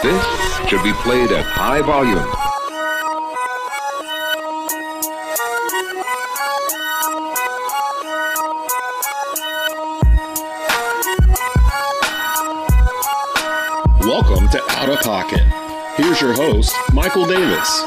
This should be played at high volume. Welcome to Out of Pocket. Here's your host, Michael Davis.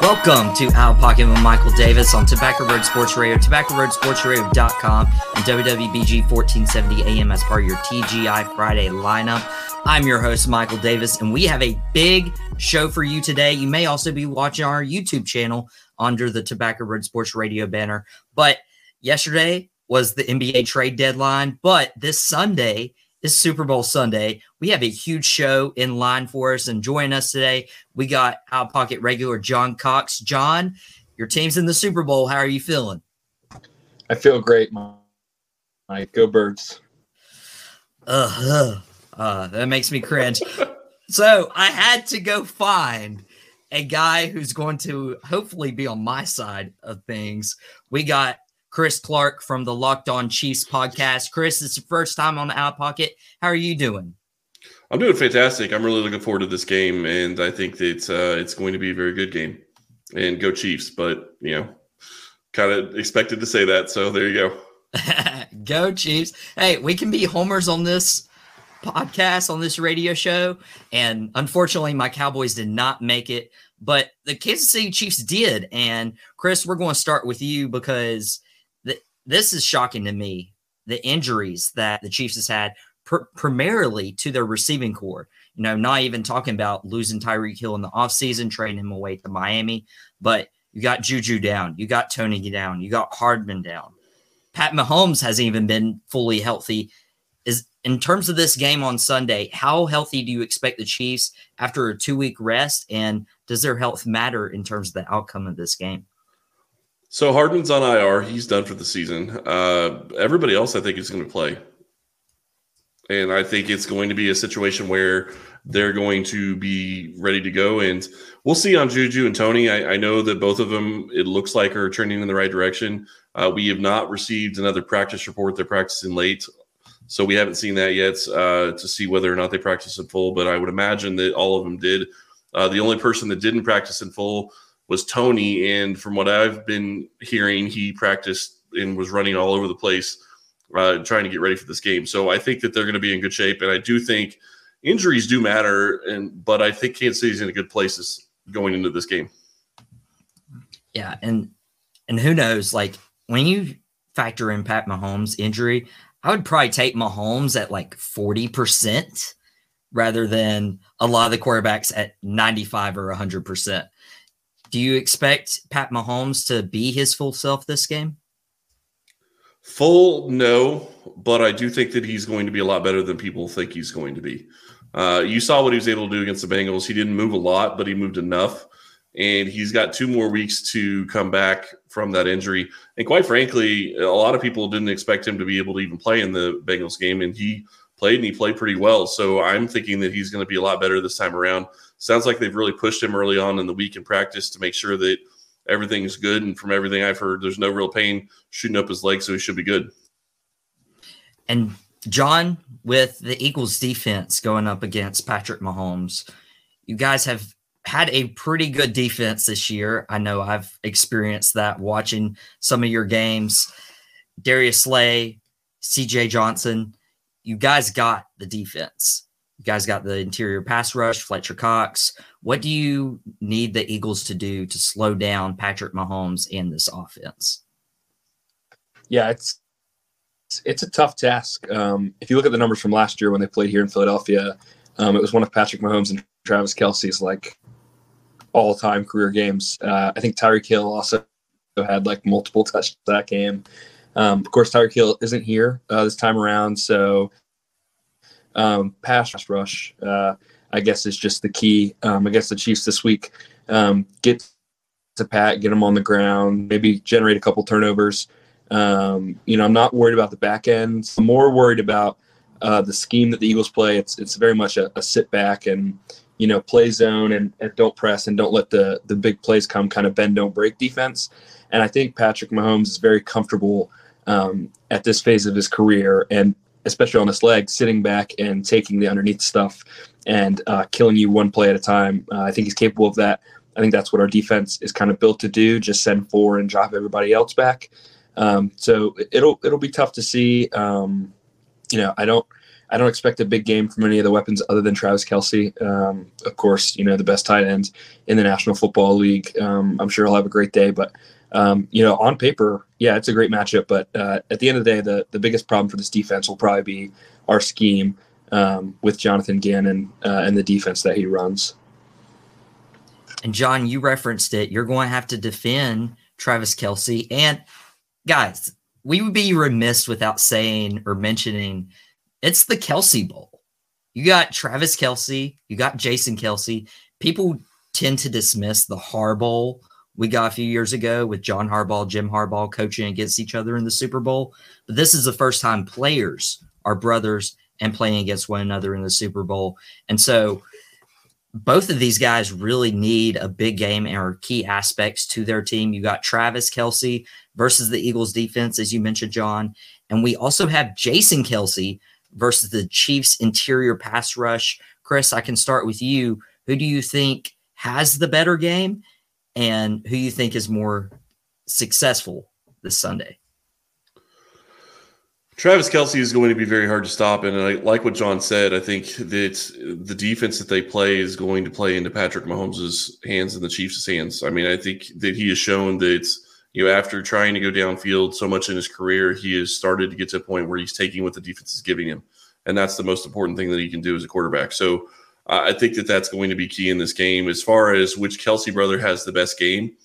Welcome to Out of Pocket with Michael Davis on Tobacco Road Sports Radio, tobacco-road-sports-radio.com, and WWBG 1470 AM as part of your TGI Friday lineup. I'm your host, Michael Davis, and we have a big show for you today. You may also be watching our YouTube channel under the Tobacco Road Sports Radio banner. But yesterday was the NBA trade deadline, but this Sunday is Super Bowl Sunday. We have a huge show in line for us, and joining us today, we got out pocket regular John Cox. John, your team's in the Super Bowl. How are you feeling? I feel great, Mike. Go Birds. Uh, uh, that makes me cringe. so I had to go find a guy who's going to hopefully be on my side of things. We got Chris Clark from the Locked On Chiefs podcast. Chris, it's your first time on the Out Pocket. How are you doing? I'm doing fantastic. I'm really looking forward to this game, and I think that it's uh, it's going to be a very good game. And go Chiefs! But you know, kind of expected to say that, so there you go. go Chiefs! Hey, we can be homers on this podcast on this radio show, and unfortunately, my Cowboys did not make it, but the Kansas City Chiefs did. And Chris, we're going to start with you because this is shocking to me. The injuries that the Chiefs has had, pr- primarily to their receiving core. You know, not even talking about losing Tyreek Hill in the offseason, trading him away to Miami, but you got Juju down, you got Tony down, you got Hardman down. Pat Mahomes hasn't even been fully healthy. In terms of this game on Sunday, how healthy do you expect the Chiefs after a two week rest? And does their health matter in terms of the outcome of this game? So Hardman's on IR. He's done for the season. Uh, everybody else, I think, is going to play. And I think it's going to be a situation where they're going to be ready to go. And we'll see on Juju and Tony. I, I know that both of them, it looks like, are trending in the right direction. Uh, we have not received another practice report. They're practicing late. So we haven't seen that yet uh, to see whether or not they practice in full. But I would imagine that all of them did. Uh, the only person that didn't practice in full was Tony. And from what I've been hearing, he practiced and was running all over the place uh, trying to get ready for this game. So I think that they're going to be in good shape. And I do think injuries do matter. And but I think Kansas City's in a good place going into this game. Yeah, and and who knows? Like when you factor in Pat Mahomes' injury, I would probably take Mahomes at like forty percent rather than a lot of the quarterbacks at ninety five or hundred percent. Do you expect Pat Mahomes to be his full self this game? Full, no, but I do think that he's going to be a lot better than people think he's going to be. Uh, you saw what he was able to do against the Bengals. He didn't move a lot, but he moved enough. And he's got two more weeks to come back from that injury. And quite frankly, a lot of people didn't expect him to be able to even play in the Bengals game. And he played and he played pretty well. So I'm thinking that he's going to be a lot better this time around sounds like they've really pushed him early on in the week in practice to make sure that everything's good. And from everything I've heard, there's no real pain shooting up his leg, so he should be good. And John, with the Eagles defense going up against Patrick Mahomes, you guys have had a pretty good defense this year. I know I've experienced that watching some of your games. Darius Slay, CJ Johnson, you guys got the defense. You guys got the interior pass rush, Fletcher Cox. What do you need the Eagles to do to slow down Patrick Mahomes in this offense? Yeah, it's it's a tough task. Um, if you look at the numbers from last year when they played here in Philadelphia, um, it was one of Patrick Mahomes and Travis Kelce's like all-time career games. Uh, I think Tyreek Hill also had like multiple touches that game. Um, of course, Tyreek Hill isn't here uh, this time around, so um, pass rush, uh, I guess, is just the key. Um, guess the Chiefs this week um, get to Pat, get him on the ground, maybe generate a couple turnovers. Um, you know, I'm not worried about the back end. I'm more worried about uh, the scheme that the Eagles play. It's it's very much a, a sit back and you know play zone and, and, don't press and don't let the the big plays come. Kind of bend don't break defense. And I think Patrick Mahomes is very comfortable um, at this phase of his career and especially on this leg, sitting back and taking the underneath stuff and uh, killing you one play at a time. Uh, I think he's capable of that. I think that's what our defense is kind of built to do: just send four and drop everybody else back. Um, so it'll it'll be tough to see. Um, you know, I don't I don't expect a big game from any of the weapons other than Travis Kelce. Um, of course, you know the best tight end in the National Football League. Um, I'm sure he'll have a great day, but um, you know, on paper, yeah, it's a great matchup. But uh, at the end of the day, the the biggest problem for this defense will probably be our scheme um, with Jonathan Gannon uh, and the defense that he runs. And John, you referenced it. You're going to have to defend Travis Kelce. And guys, we would be remiss without saying or mentioning it's the Kelce Bowl. You got Travis Kelce, you got Jason Kelce. People tend to dismiss the Harbaugh we got a few years ago with John Harbaugh, Jim Harbaugh coaching against each other in the Super Bowl. But this is the first time players are brothers and playing against one another in the Super Bowl. And so both of these guys really need a big game and are key aspects to their team. You got Travis Kelce versus the Eagles defense, as you mentioned, John. And we also have Jason Kelce versus the Chiefs interior pass rush. Chris, I can start with you. Who do you think has the better game and who you think is more successful this Sunday? Travis Kelce is going to be very hard to stop. And I, like what John said, I think that the defense that they play is going to play into Patrick Mahomes' hands and the Chiefs' hands. I mean, I think that he has shown that, you know, after trying to go downfield so much in his career, he has started to get to a point where he's taking what the defense is giving him. And that's the most important thing that he can do as a quarterback. So I think that that's going to be key in this game. As far as which Kelce brother has the best game,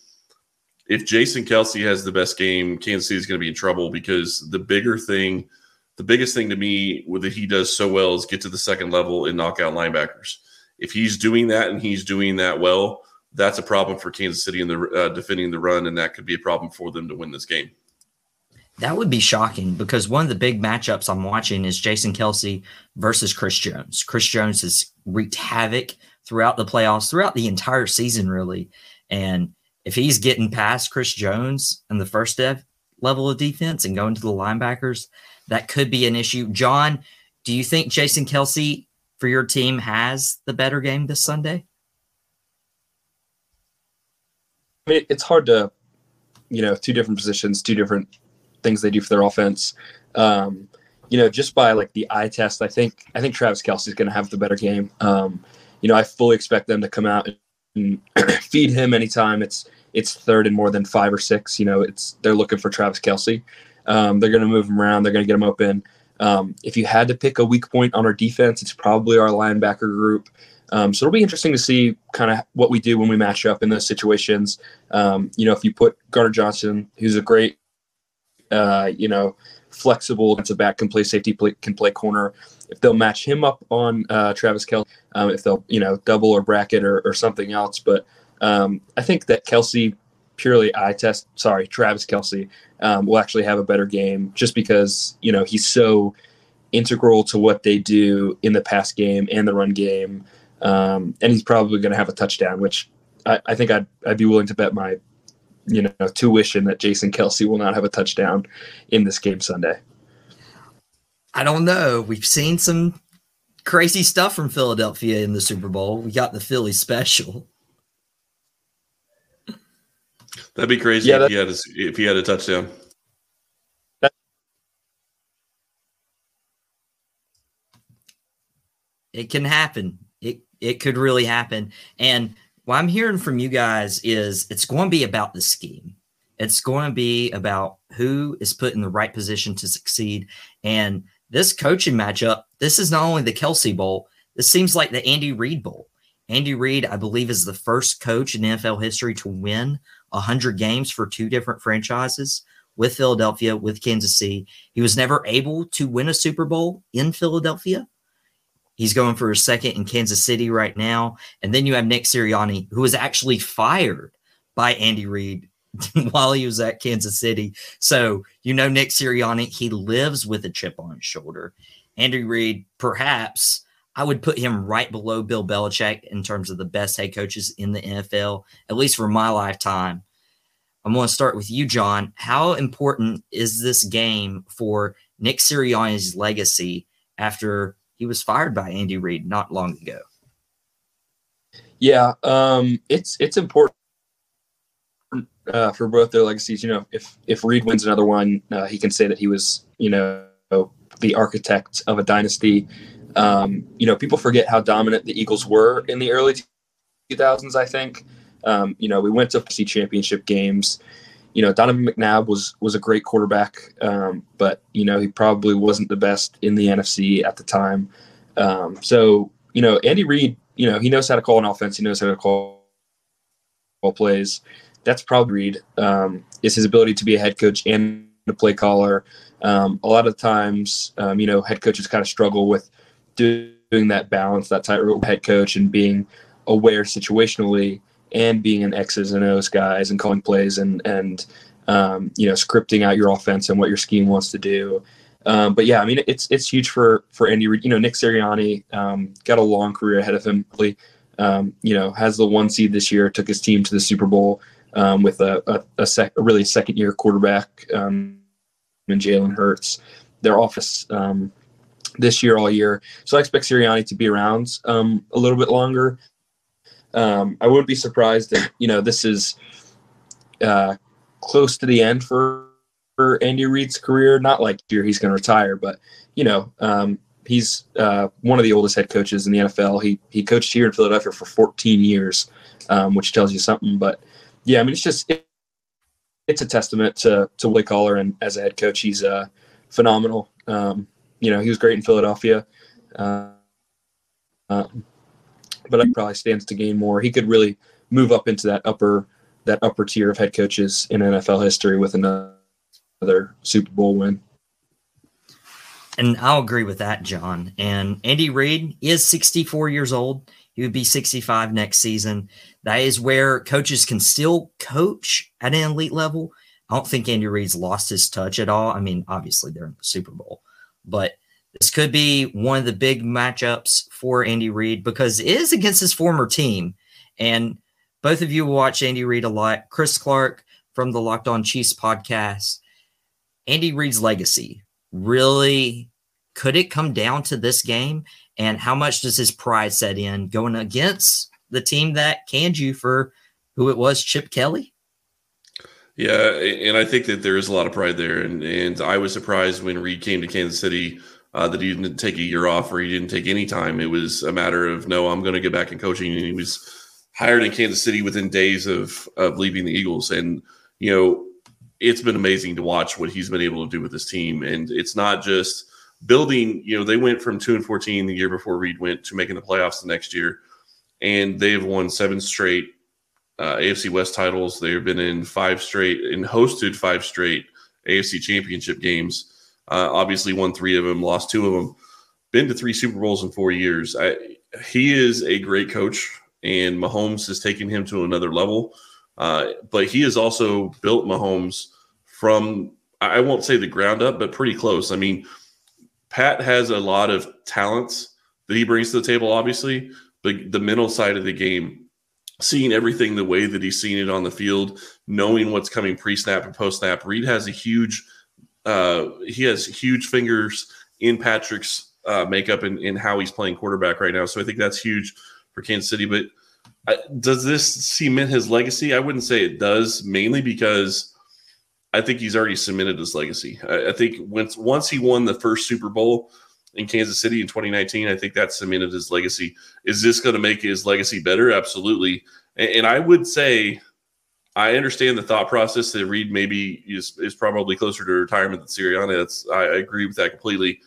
if Jason Kelce has the best game, Kansas City is going to be in trouble because the bigger thing, the biggest thing to me that he does so well is get to the second level and knock out linebackers. If he's doing that and he's doing that well, that's a problem for Kansas City in the uh, defending the run, and that could be a problem for them to win this game. That would be shocking because one of the big matchups I'm watching is Jason Kelce versus Chris Jones. Chris Jones has wreaked havoc throughout the playoffs, throughout the entire season, really. And if he's getting past Chris Jones in the first level of defense and going to the linebackers, that could be an issue. John, do you think Jason Kelce for your team has the better game this Sunday? I mean, it's hard to, you know, two different positions, two different things they do for their offense. Um, you know, just by like the eye test, I think I think Travis Kelce is going to have the better game. Um, you know, I fully expect them to come out and feed him anytime it's it's third and more than five or six. You know, it's they're looking for Travis Kelce. Um, they're going to move him around. They're going to get him open. Um, if you had to pick a weak point on our defense, it's probably our linebacker group. Um, so it'll be interesting to see kind of what we do when we match up in those situations. Um, you know, if you put Gardner Johnson, who's a great uh, you know, flexible a back, can play safety, play, can play corner. If they'll match him up on uh, Travis Kelce, um, if they'll, you know, double or bracket or, or something else. But um, I think that Kelce purely eye test, sorry, Travis Kelce um, will actually have a better game just because, you know, he's so integral to what they do in the pass game and the run game. Um, and he's probably going to have a touchdown, which I, I think I'd, I'd be willing to bet my you know, tuition that Jason Kelce will not have a touchdown in this game Sunday. I don't know. We've seen some crazy stuff from Philadelphia in the Super Bowl. We got the Philly special. That'd be crazy yeah, if, he had a, if he had a touchdown. It can happen. It could really happen. And what I'm hearing from you guys is it's going to be about the scheme. It's going to be about who is put in the right position to succeed. And this coaching matchup, this is not only the Kelce Bowl, this seems like the Andy Reid Bowl. Andy Reid, I believe, is the first coach in NFL history to win 100 games for two different franchises with Philadelphia, with Kansas City. He was never able to win a Super Bowl in Philadelphia. He's going for a second in Kansas City right now. And then you have Nick Sirianni, who was actually fired by Andy Reid while he was at Kansas City. So, you know, Nick Sirianni, he lives with a chip on his shoulder. Andy Reid, perhaps I would put him right below Bill Belichick in terms of the best head coaches in the NFL, at least for my lifetime. I'm going to start with you, John. How important is this game for Nick Sirianni's legacy after he was fired by Andy Reid not long ago? Yeah, um, it's it's important uh, for both their legacies. You know, if if Reid wins another one, uh, he can say that he was, you know, the architect of a dynasty. Um, you know, people forget how dominant the Eagles were in the early 2000s. I think, um, you know, we went to see championship games. You know, Donovan McNabb was was a great quarterback, um, but you know he probably wasn't the best in the NFC at the time. Um, so you know, Andy Reid, you know, he knows how to call an offense. He knows how to call, plays that's probably Reid um, is his ability to be a head coach and a play caller. Um, a lot of times, um, you know, head coaches kind of struggle with doing that balance, that tightrope head coach, and being aware situationally and being an X's and O's guys and calling plays and and um, you know scripting out your offense and what your scheme wants to do. Um, but yeah, I mean it's it's huge for for Andy. You know, Nick Sirianni um, got a long career ahead of him. Um, you know, has the one seed this year, took his team to the Super Bowl um, with a a, a, sec, a, really second year quarterback um, and Jalen Hurts. Their office this year all year, so I expect Sirianni to be around a little bit longer. Um, I wouldn't be surprised that you know this is uh, close to the end for for Andy Reid's career. Not like year he's going to retire, but you know um, he's uh, one of the oldest head coaches in the NFL. He he coached here in Philadelphia for 14 years, um, which tells you something. But yeah, I mean, it's just it, it's a testament to to Willie Collar and as a head coach, he's uh, phenomenal. Um, you know, he was great in Philadelphia, uh, uh, but I probably stands to gain more. He could really move up into that upper that upper tier of head coaches in NFL history with another, Super Bowl win. And I'll agree with that, John. And Andy Reid is 64 years old. He would be 65 next season. That is where coaches can still coach at an elite level. I don't think Andy Reid's lost his touch at all. I mean, obviously they're in the Super Bowl, but this could be one of the big matchups for Andy Reid because it is against his former team. And both of you watch Andy Reid a lot. Chris Clark from the Locked On Chiefs podcast. Andy Reid's legacy really could it come down to this game? And how much does his pride set in going against the team that canned you for who it was, Chip Kelly? Yeah, and I think that there is a lot of pride there. And and I was surprised when Reid came to Kansas City uh, that he didn't take a year off or he didn't take any time. It was a matter of no, I'm going to get back in coaching. And he was hired in Kansas City within days of of leaving the Eagles. And you know, it's been amazing to watch what he's been able to do with this team. And it's not just building. You know, they went from two and fourteen the year before Reid went to making the playoffs the next year and they've won seven straight uh, AFC West titles. They've been in five straight and hosted five straight AFC Championship games. Uh, obviously, won three of them, lost two of them. Been to three Super Bowls in four years. I, he is a great coach, and Mahomes has taken him to another level. Uh, but he has also built Mahomes from I won't say the ground up, but pretty close. I mean, Pat has a lot of talents that he brings to the table, obviously, the, the mental side of the game, seeing everything the way that he's seen it on the field, knowing what's coming pre snap and post snap. Reid has a huge, uh, he has huge fingers in Patrick's uh, makeup and in how he's playing quarterback right now. So I think that's huge for Kansas City. But uh, does this cement his legacy? I wouldn't say it does, mainly because I think he's already cemented his legacy. I, I think once once he won the first Super Bowl in Kansas City in 2019. I think that cemented his legacy. Is this going to make his legacy better? Absolutely. And, and, I would say, I understand the thought process that Reid maybe is, is probably closer to retirement than Sirianni. That's I, agree with that completely.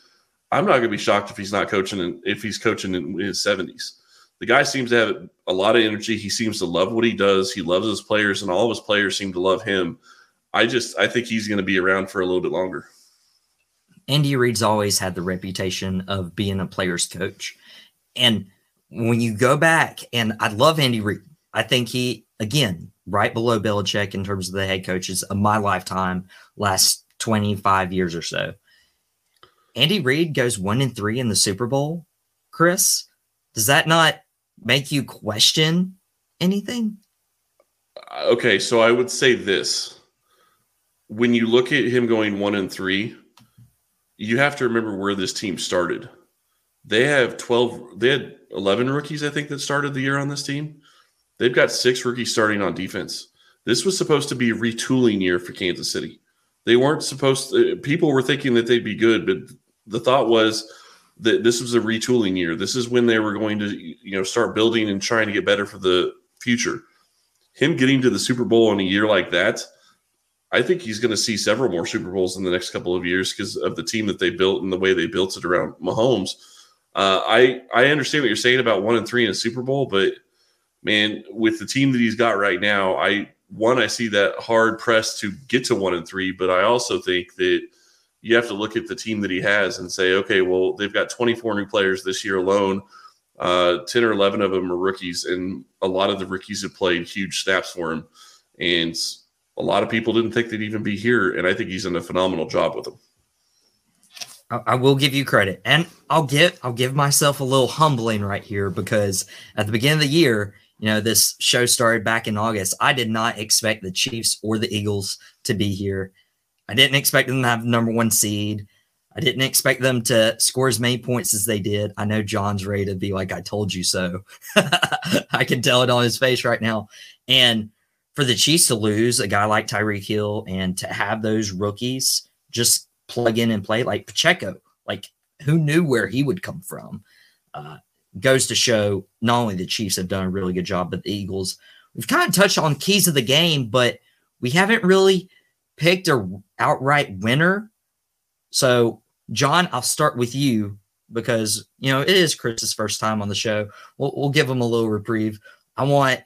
I'm not going to be shocked if he's not coaching in, if he's coaching in his 70s. The guy seems to have a lot of energy. He seems to love what he does. He loves his players, and all of his players seem to love him. I just I think he's going to be around for a little bit longer. Andy Reid's always had the reputation of being a player's coach. And when you go back, and I love Andy Reid, I think he, again, right below Belichick in terms of the head coaches of my lifetime, last 25 years or so. Andy Reid goes one and three in the Super Bowl. Chris, does that not make you question anything? Uh, okay, so I would say this. When you look at him going one and three, you have to remember where this team started. They have 12, they had 11 rookies, I think, that started the year on this team. They've got six rookies starting on defense. This was supposed to be a retooling year for Kansas City. They weren't supposed to, people were thinking that they'd be good, but the thought was that this was a retooling year. This is when they were going to, you know, start building and trying to get better for the future. Him getting to the Super Bowl in a year like that, I think he's going to see several more Super Bowls in the next couple of years because of the team that they built and the way they built it around Mahomes. Uh, I I understand what you're saying about one and three in a Super Bowl, but man, with the team that he's got right now, I one I see that hard press to get to one and three, but I also think that you have to look at the team that he has and say, okay, well, they've got 24 new players this year alone. Uh, 10 or 11 of them are rookies, and a lot of the rookies have played huge snaps for him. And a lot of people didn't think they'd even be here, and I think he's done a phenomenal job with them. I, will give you credit, and I'll give I'll give myself a little humbling right here because at the beginning of the year, you know, this show started back in August. I did not expect the Chiefs or the Eagles to be here. I didn't expect them to have the number one seed. I didn't expect them to score as many points as they did. I know John's ready to be like, I told you so. I can tell it on his face right now. And for the Chiefs to lose a guy like Tyreek Hill and to have those rookies just plug in and play like Pacheco, like who knew where he would come from? Uh, goes to show not only the Chiefs have done a really good job, but the Eagles. We've kind of touched on keys of the game, but we haven't really picked a outright winner. So, John, I'll start with you because you know it is Chris's first time on the show. We'll, we'll give him a little reprieve. I want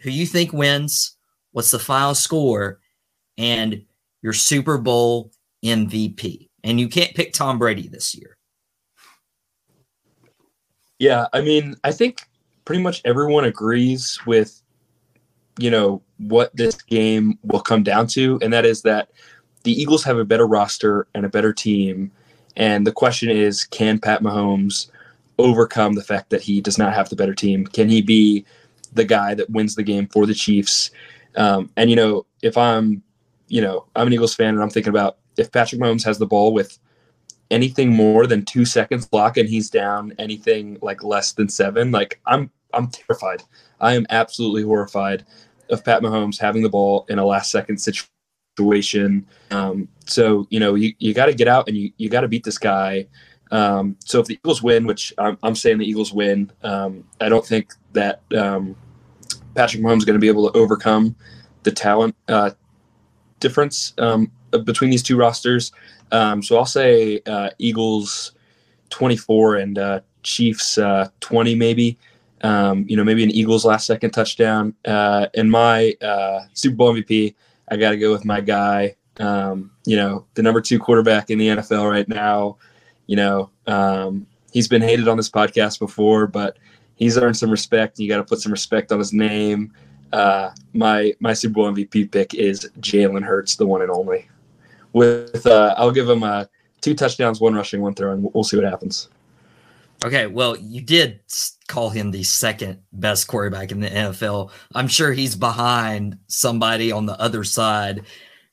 who you think wins what's the final score, and your Super Bowl MVP. And you can't pick Tom Brady this year. Yeah, I mean, I think pretty much everyone agrees with, you know, what this game will come down to, and that is that the Eagles have a better roster and a better team. And the question is, can Pat Mahomes overcome the fact that he does not have the better team? Can he be the guy that wins the game for the Chiefs? Um, and you know, if I'm, you know, I'm an Eagles fan and I'm thinking about if Patrick Mahomes has the ball with anything more than two seconds block and he's down anything like less than seven, like I'm I'm terrified. I am absolutely horrified of Pat Mahomes having the ball in a last second situation. Um, so you know, you, you got to get out and you you got to beat this guy. Um, so if the Eagles win, which I'm, I'm saying the Eagles win, um, I don't think that um, Patrick Mahomes is going to be able to overcome the talent uh, difference um, between these two rosters. Um, so I'll say uh, Eagles 24 and uh, Chiefs uh, 20, maybe. Um, you know, maybe an Eagles last second touchdown. Uh, and my uh, Super Bowl MVP, I got to go with my guy. Um, you know, the number two quarterback in the NFL right now. You know, um, he's been hated on this podcast before, but he's earned some respect. You got to put some respect on his name. Uh, my my Super Bowl MVP pick is Jalen Hurts, the one and only. With uh, I'll give him uh, two touchdowns, one rushing, one throw, and we'll see what happens. Okay, well, you did call him the second best quarterback in the NFL. I'm sure he's behind somebody on the other side.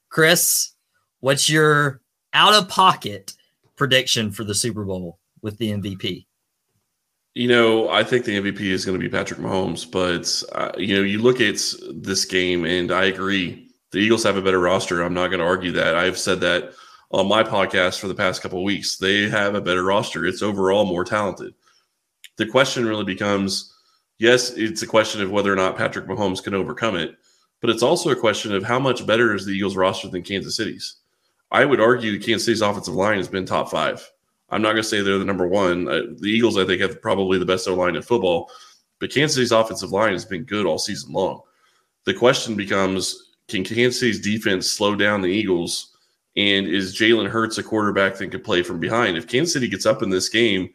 Chris, what's your out of pocket prediction for the Super Bowl with the MVP? You know, I think the MVP is going to be Patrick Mahomes, but uh, you know, you look at this game, and I agree. The Eagles have a better roster. I'm not going to argue that. I've said that on my podcast for the past couple weeks. They have a better roster. It's overall more talented. The question really becomes, yes, it's a question of whether or not Patrick Mahomes can overcome it, but it's also a question of how much better is the Eagles roster than Kansas City's. I would argue Kansas City's offensive line has been top five. I'm not going to say they're the number one. Uh, the Eagles, I think, have probably the best line in football, but Kansas City's offensive line has been good all season long. The question becomes can Kansas City's defense slow down the Eagles? And is Jalen Hurts a quarterback that can play from behind? If Kansas City gets up in this game,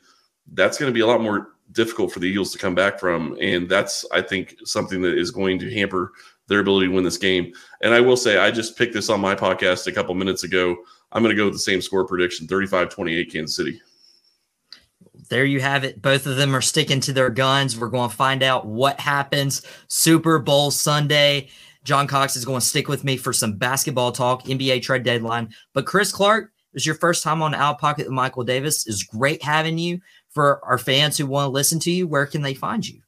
that's going to be a lot more difficult for the Eagles to come back from. And that's, I think, something that is going to hamper their ability to win this game. And I will say, I just picked this on my podcast a couple minutes ago. I'm going to go with the same score prediction 35 28 Kansas City. There you have it. Both of them are sticking to their guns. We're going to find out what happens Super Bowl Sunday. John Cox is going to stick with me for some basketball talk, NBA trade deadline. But Chris Clark, is your first time on Out Pocket with Michael Davis. It's great having you. For our fans who want to listen to you, where can they find you?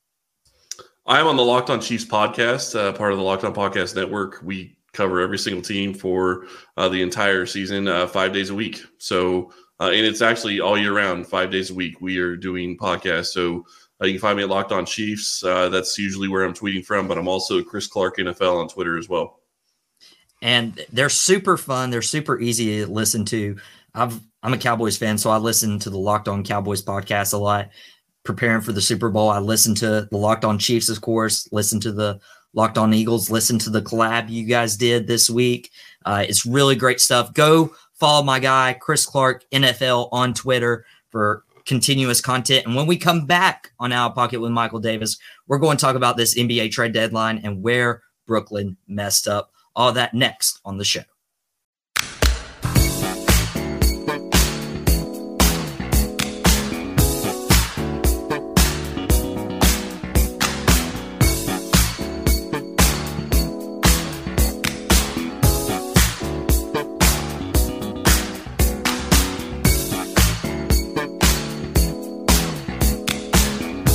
I'm on the Locked On Chiefs podcast, uh, part of the Locked On Podcast Network. We cover every single team for uh, the entire season, uh, five days a week. So, uh, and it's actually all year round, five days a week. We are doing podcasts. So uh, you can find me at Locked On Chiefs. Uh, that's usually where I'm tweeting from, but I'm also Chris Clark NFL on Twitter as well. And they're super fun. They're super easy to listen to. I've I'm a Cowboys fan, so I listen to the Locked On Cowboys podcast a lot. Preparing for the Super Bowl, I listen to the Locked On Chiefs, of course. Listen to the Locked On Eagles. Listen to the collab you guys did this week. Uh, it's really great stuff. Go follow my guy Chris Clark NFL on Twitter for continuous content. And when we come back on Out Pocket with Michael Davis, we're going to talk about this NBA trade deadline and where Brooklyn messed up. All that next on the show.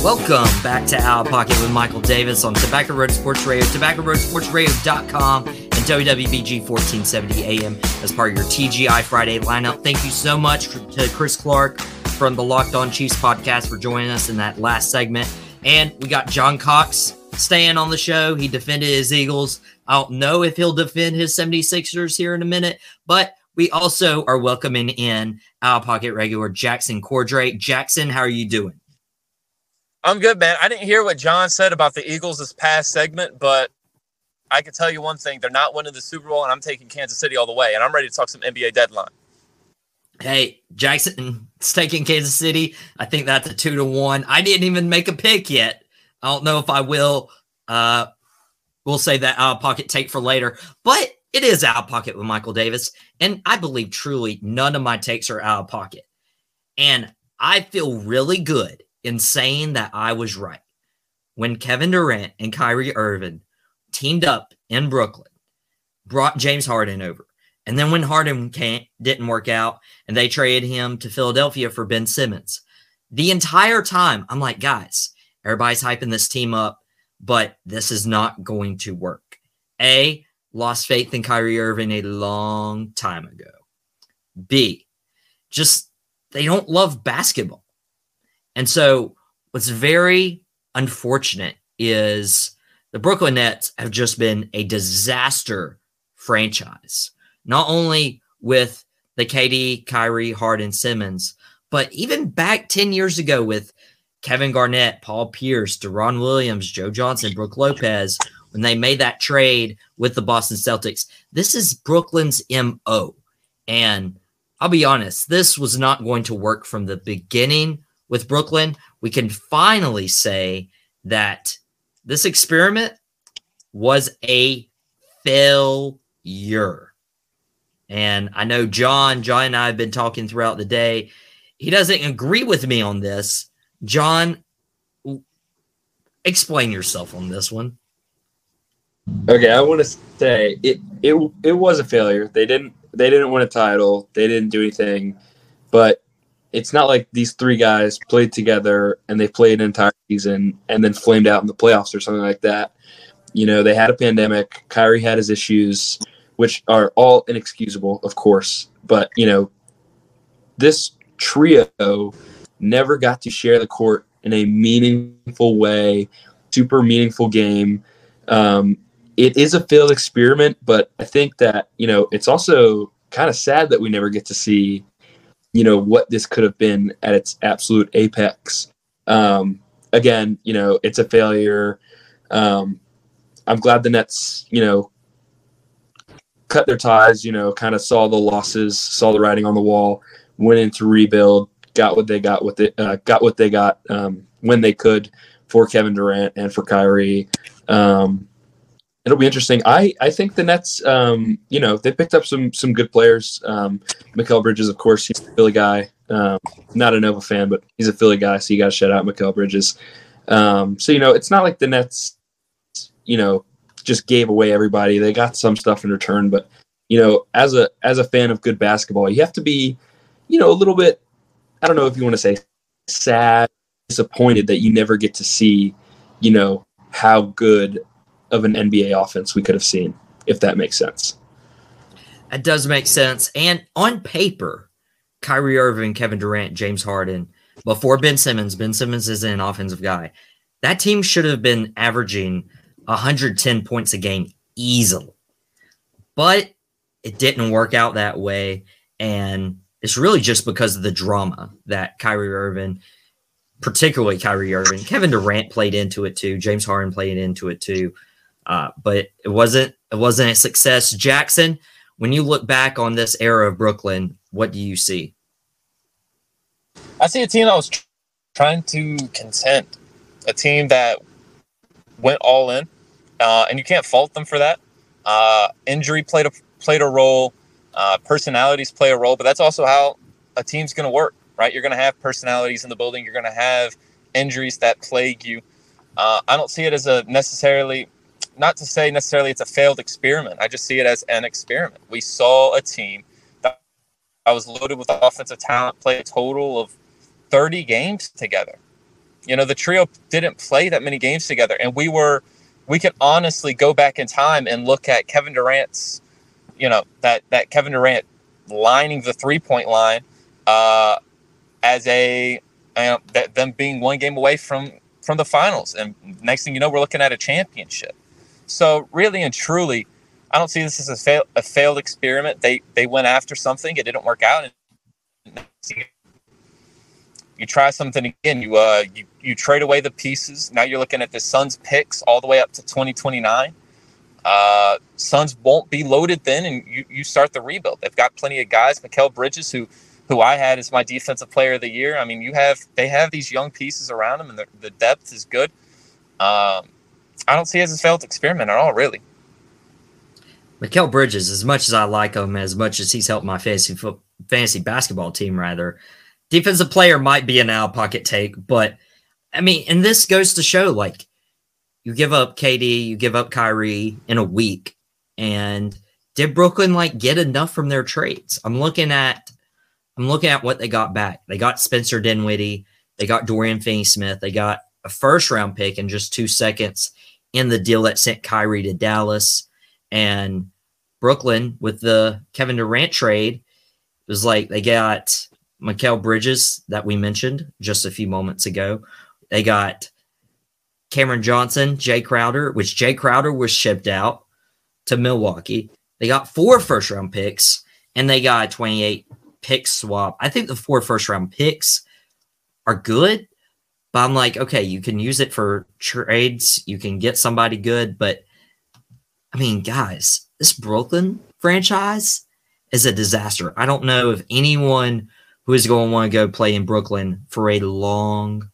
Welcome back to Out Pocket with Michael Davis on Tobacco Road Sports Radio, tobaccoroadsportsradio.com, and WWBG 1470 AM as part of your TGI Friday lineup. Thank you so much to Chris Clark from the Locked On Chiefs podcast for joining us in that last segment. And we got John Cox staying on the show. He defended his Eagles. I don't know if he'll defend his 76ers here in a minute, but we also are welcoming in Out Pocket regular Jackson Cordray. Jackson, how are you doing? I'm good, man. I didn't hear what John said about the Eagles this past segment, but I can tell you one thing: they're not winning the Super Bowl, and I'm taking Kansas City all the way. And I'm ready to talk some NBA deadline. Hey, Jackson, it's taking Kansas City. I think that's a two to one. I didn't even make a pick yet. I don't know if I will. Uh, we'll say that out pocket take for later, but it is out pocket with Michael Davis, and I believe truly none of my takes are out of pocket, and I feel really good in saying that I was right. When Kevin Durant and Kyrie Irving teamed up in Brooklyn, brought James Harden over. And then when Harden didn't work out and they traded him to Philadelphia for Ben Simmons, the entire time I'm like, guys, everybody's hyping this team up, but this is not going to work. A, lost faith in Kyrie Irving a long time ago. B, just they don't love basketball. And so what's very unfortunate is the Brooklyn Nets have just been a disaster franchise, not only with the KD, Kyrie, Harden, Simmons, but even back 10 years ago with Kevin Garnett, Paul Pierce, Deron Williams, Joe Johnson, Brook Lopez, when they made that trade with the Boston Celtics. This is Brooklyn's MO. And I'll be honest, this was not going to work from the beginning with Brooklyn, we can finally say that this experiment was a failure. And I know John, John and I have been talking throughout the day. He doesn't agree with me on this. John, explain yourself on this one. Okay, I want to say it it it was a failure. They didn't they didn't win a title. They didn't do anything. But it's not like these three guys played together and they played an entire season and then flamed out in the playoffs or something like that. You know, they had a pandemic. Kyrie had his issues, which are all inexcusable, of course. But, you know, this trio never got to share the court in a meaningful way, super meaningful game. Um, it is a failed experiment, but I think that, you know, it's also kind of sad that we never get to see you know what this could have been at its absolute apex. Um, again, you know it's a failure. Um, I'm glad the Nets, you know, cut their ties. You know, kind of saw the losses, saw the writing on the wall, went into rebuild, got what they got with it, uh, got what they got um, when they could for Kevin Durant and for Kyrie. Um, it'll be interesting. I, I think the Nets, um, you know, they picked up some some good players. Um, Mikal Bridges, of course, he's a Philly guy. Um, not a Nova fan, but he's a Philly guy, so you got to shout out Mikal Bridges. Um, so you know, it's not like the Nets, you know, just gave away everybody. They got some stuff in return, but you know, as a as a fan of good basketball, you have to be, you know, a little bit. I don't know if you want to say sad, disappointed that you never get to see, you know, how good of an NBA offense we could have seen, if that makes sense. It does make sense. And on paper, Kyrie Irving, Kevin Durant, James Harden, before Ben Simmons, Ben Simmons is an offensive guy. That team should have been averaging 110 points a game easily. But it didn't work out that way. And it's really just because of the drama that Kyrie Irving, particularly Kyrie Irving, Kevin Durant played into it too. James Harden played into it too. Uh, but it wasn't it wasn't a success. Jackson, when you look back on this era of Brooklyn, what do you see? I see a team that was tr- trying to contend, a team that went all in, uh, and you can't fault them for that. Uh, injury played a played a role, uh, personalities play a role, but that's also how a team's going to work, right? You're going to have personalities in the building. You're going to have injuries that plague you. Uh, I don't see it as a necessarily, not to say necessarily it's a failed experiment. I just see it as an experiment. We saw a team that I was loaded with offensive talent play a total of 30 games together. You know, the trio didn't play that many games together, and we were, we could honestly go back in time and look at Kevin Durant's you know that that Kevin Durant lining the three point line uh, as a that them being one game away from from the finals, and next thing you know, we're looking at a championship. So really and truly, I don't see this as a, fail, a failed experiment. They they went after something, it didn't work out, and you try something again. You uh you you trade away the pieces. Now you're looking at the Suns picks all the way up to 2029. Uh, Suns won't be loaded then, and you, you start the rebuild. They've got plenty of guys. Mikal Bridges, who who I had as my defensive player of the year. I mean, you have they have these young pieces around them, and the, the depth is good. Um, I don't see it as a failed experiment at all, really. Mikal Bridges, as much as I like him, as much as he's helped my fantasy foot, fantasy basketball team, rather, defensive player might be an out pocket take, but I mean, and this goes to show like you give up KD, you give up Kyrie in a week, and did Brooklyn like get enough from their trades? I'm looking at I'm looking at what they got back. They got Spencer Dinwiddie, they got Dorian Finney-Smith, they got a first round pick in just two seconds in the deal that sent Kyrie to Dallas, and Brooklyn with the Kevin Durant trade it was like they got Mikal Bridges that we mentioned just a few moments ago. They got Cameron Johnson, Jae Crowder, which Jae Crowder was shipped out to Milwaukee. They got four first round picks and they got a 28 pick swap. I think the four first round picks are good, but I'm like, okay, you can use it for trades, you can get somebody good, but I mean, guys, this Brooklyn franchise is a disaster. I don't know if anyone who is going to want to go play in Brooklyn for a long,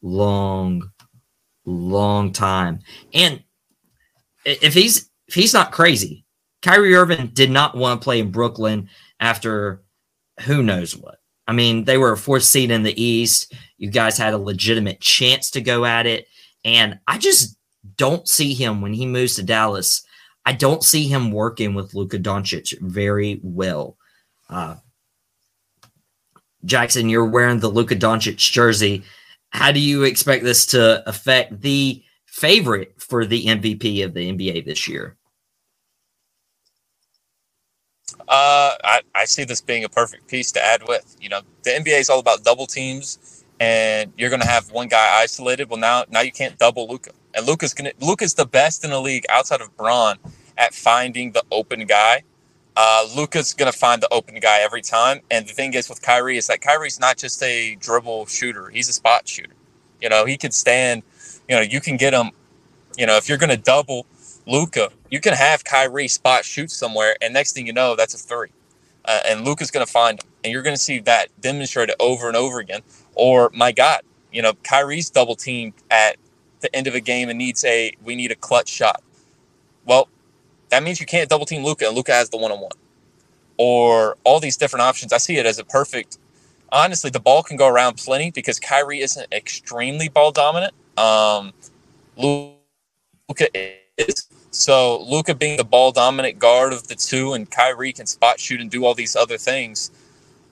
long long time. And if he's if he's not crazy, Kyrie Irving did not want to play in Brooklyn after who knows what. I mean, they were a fourth seed in the East. You guys had a legitimate chance to go at it. And I just don't see him when he moves to Dallas. I don't see him working with Luka Doncic very well. Uh, Jackson, you're wearing the Luka Doncic jersey. How do you expect this to affect the favorite for the MVP of the NBA this year? Uh, I, I see this being a perfect piece to add with. You know, the NBA is all about double teams, and you're going to have one guy isolated. Well, now now you can't double Luka, and Luka's gonna Luka's the best in the league outside of Bron at finding the open guy. Uh, Luka's going to find the open guy every time. And the thing is with Kyrie is that Kyrie's not just a dribble shooter, he's a spot shooter. You know, he can stand, you know, you can get him, you know, if you're going to double Luka, you can have Kyrie spot shoot somewhere. And next thing you know, that's a three. Uh, and Luka's going to find him. And you're going to see that demonstrated over and over again. Or, my God, you know, Kyrie's double teamed at the end of a game and needs a, we need a clutch shot. Well, that means you can't double team Luka, and Luka has the one on one. Or all these different options. I see it as a perfect. Honestly, the ball can go around plenty because Kyrie isn't extremely ball dominant. Um, Luka is. So Luka being the ball dominant guard of the two, and Kyrie can spot shoot and do all these other things.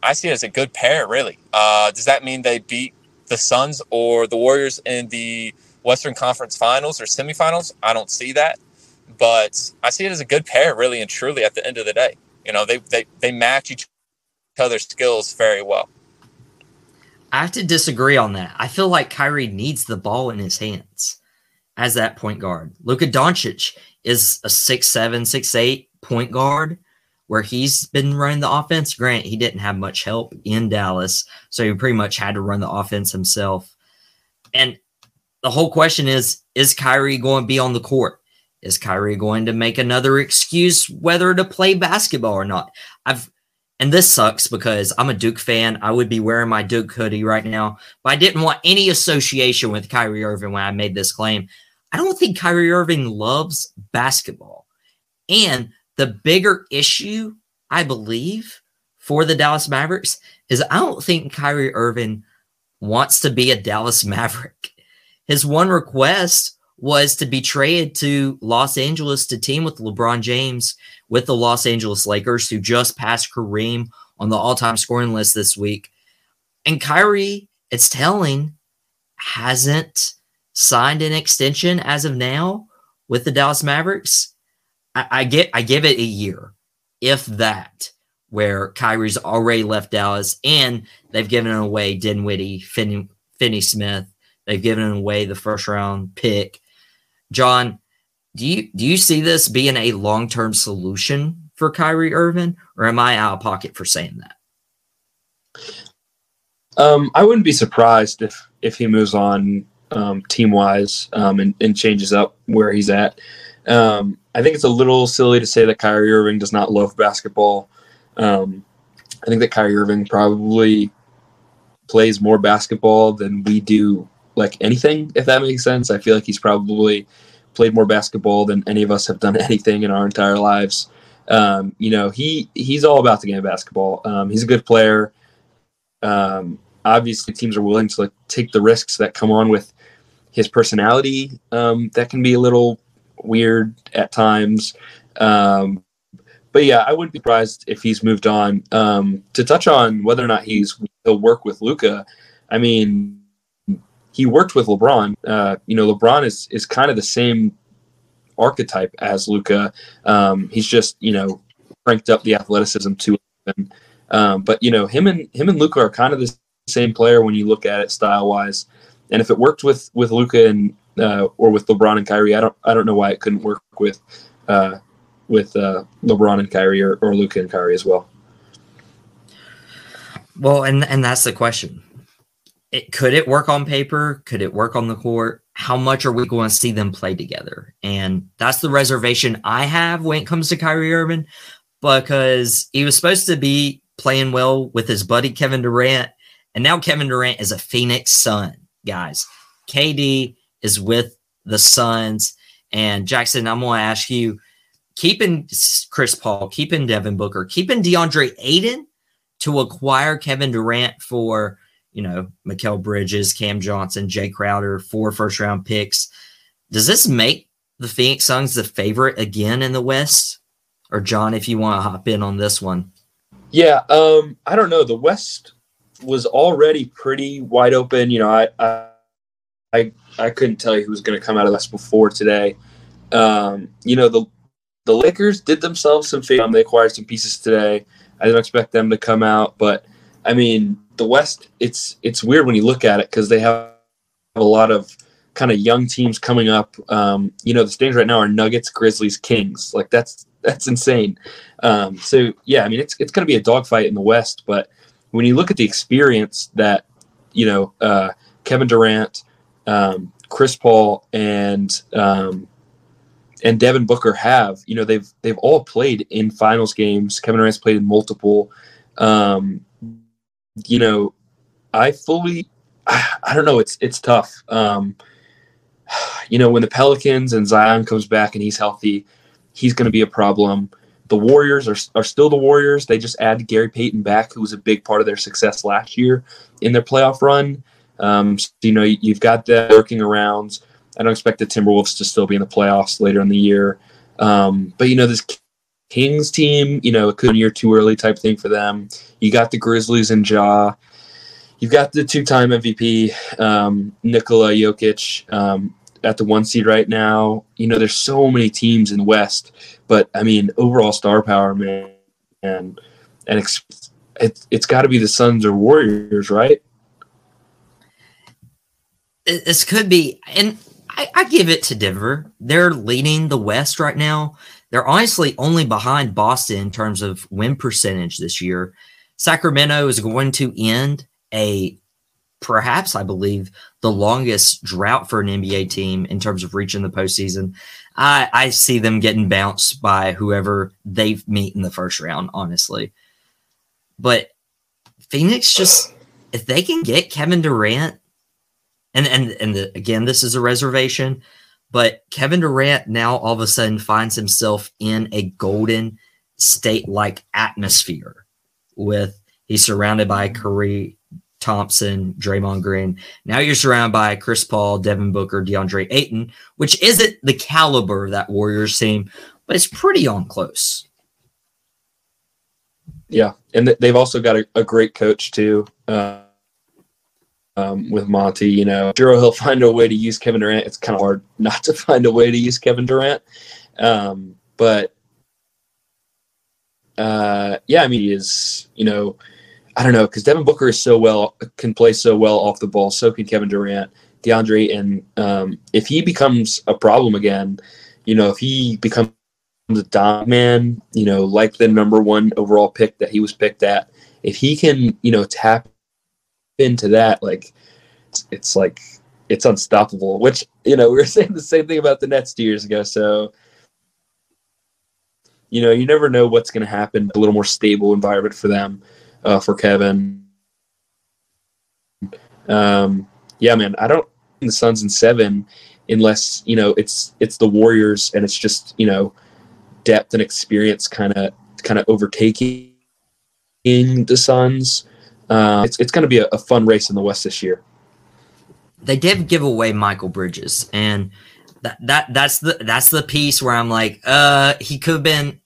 I see it as a good pair, really. Uh, does that mean they beat the Suns or the Warriors in the Western Conference Finals or semifinals? I don't see that, but I see it as a good pair, really and truly. At the end of the day, you know, they they they match each other's skills very well. I have to disagree on that. I feel like Kyrie needs the ball in his hands as that point guard. Luka Doncic is a six seven, six eight point guard where he's been running the offense. Grant, he didn't have much help in Dallas, so he pretty much had to run the offense himself. And the whole question is is Kyrie going to be on the court? Is Kyrie going to make another excuse whether to play basketball or not? I've and this sucks because I'm a Duke fan. I would be wearing my Duke hoodie right now, but I didn't want any association with Kyrie Irving when I made this claim. I don't think Kyrie Irving loves basketball. And the bigger issue, I believe, for the Dallas Mavericks is I don't think Kyrie Irving wants to be a Dallas Maverick. His one request was to be traded to Los Angeles to team with LeBron James with the Los Angeles Lakers, who just passed Kareem on the all time scoring list this week. And Kyrie, it's telling, hasn't signed an extension as of now with the Dallas Mavericks. I, I get I give it a year, if that, where Kyrie's already left Dallas and they've given away Dinwiddie, Finney, Finney Smith. They've given away the first round pick. John, do you do you see this being a long term solution for Kyrie Irving, or am I out of pocket for saying that? Um, I wouldn't be surprised if if he moves on um, team wise um, and, and, changes up where he's at. Um, I think it's a little silly to say that Kyrie Irving does not love basketball. Um, I think that Kyrie Irving probably plays more basketball than we do, like anything, if that makes sense. I feel like he's probably played more basketball than any of us have done anything in our entire lives. Um, you know, he he's all about the game of basketball. Um, he's a good player. Obviously, teams are willing to like, take the risks that come on with his personality. Um, that can be a little weird at times. Um, but yeah, I wouldn't be surprised if he's moved on. Um, to touch on whether or not he's he'll work with Luka, I mean, he worked with LeBron. Uh, you know, LeBron is is kind of the same archetype as Luka. Um, he's just you know cranked up the athleticism to him. Um, but you know, him and him and Luka are kind of the same player when you look at it style wise. And if it worked with with Luka and uh, or with LeBron and Kyrie, I don't I don't know why it couldn't work with uh, with uh, LeBron and Kyrie or, or Luka and Kyrie as well. Well, and and that's the question it, could it work on paper? Could it work on the court? How much are we going to see them play together? And that's the reservation I have when it comes to Kyrie Irving, because he was supposed to be playing well with his buddy Kevin Durant, and now Kevin Durant is a Phoenix Sun, guys. KD is with the Suns, and Jackson, I'm going to ask you, keeping Chris Paul, keeping Devin Booker, keeping DeAndre Ayton to acquire Kevin Durant for you know, Mikal Bridges, Cam Johnson, Jae Crowder, four first round picks. Does this make the Phoenix Suns the favorite again in the West? Or John, if you want to hop in on this one. Yeah, um, I don't know. The West was already pretty wide open. You know, I I I, I couldn't tell you who was going to come out of West before today. Um, you know, the the Lakers did themselves some favor. They acquired some pieces today. I didn't expect them to come out, but I mean, the West, it's it's weird when you look at it because they have a lot of kind of young teams coming up. Um, you know, the standings right now are Nuggets, Grizzlies, Kings. Like that's that's insane. Um, so yeah, I mean, it's it's going to be a dogfight in the West. But when you look at the experience that you know uh, Kevin Durant, um, Chris Paul, and um, and Devin Booker have, you know, they've they've all played in finals games. Kevin Durant's played in multiple. Um, you know, I fully, I, I don't know. It's it's tough. Um, you know, when the Pelicans and Zion comes back and he's healthy, he's going to be a problem. The Warriors are, are still the Warriors. They just add Gary Payton back, who was a big part of their success last year in their playoff run. Um, so, you know, you've got that working around. I don't expect the Timberwolves to still be in the playoffs later in the year. Um, but you know this Kings team, you know, it could be a year too early type thing for them. You got the Grizzlies and Ja. You've got the two-time MVP um, Nikola Jokic um, at the one seed right now. You know, there's so many teams in the West, but I mean, overall star power, man, and and it's it, it's got to be the Suns or Warriors, right? This could be, and I, I give it to Denver. They're leading the West right now. They're honestly only behind Boston in terms of win percentage this year. Sacramento is going to end a perhaps, I believe, the longest drought for an NBA team in terms of reaching the postseason. I, I see them getting bounced by whoever they meet in the first round, honestly. But Phoenix just, if they can get Kevin Durant, and and and the, again, this is a reservation, but Kevin Durant now all of a sudden finds himself in a Golden State like atmosphere with he's surrounded by Curry, Thompson, Draymond Green. Now you're surrounded by Chris Paul, Devin Booker, DeAndre Ayton, which isn't the caliber of that Warriors team, but it's pretty on close. Yeah, and they've also got a, a great coach too. Uh, um, with Monty, you know, sure he'll find a way to use Kevin Durant. It's kind of hard not to find a way to use Kevin Durant, um, but uh, yeah, I mean, he is, you know, I don't know, because Devin Booker is so well can play so well off the ball. So can Kevin Durant, DeAndre, and um, if he becomes a problem again, you know, if he becomes a dom man, you know, like the number one overall pick that he was picked at, if he can, you know, tap into that, like it's, it's like it's unstoppable. Which you know, we were saying the same thing about the Nets two years ago. So you know, you never know what's going to happen. A little more stable environment for them uh, for Kevin. Um, yeah, man, I don't the Suns in seven unless you know it's it's the Warriors and it's just you know depth and experience kind of kind of overtaking the Suns. Uh, it's it's going to be a, a fun race in the West this year. They did give away Mikal Bridges, and that that that's the that's the piece where I'm like, uh, he could have been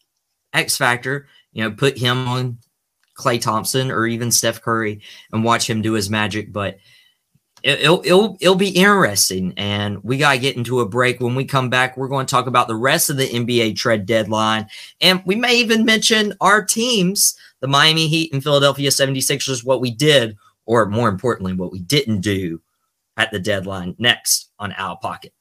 X factor. You know, put him on Klay Thompson or even Steph Curry and watch him do his magic. But it, will it'll it'll be interesting, and we gotta get into a break. When we come back, we're going to talk about the rest of the NBA trade deadline, and we may even mention our teams, the Miami Heat and Philadelphia 76ers, what we did, or more importantly, what we didn't do at the deadline. Next on Out Pocket.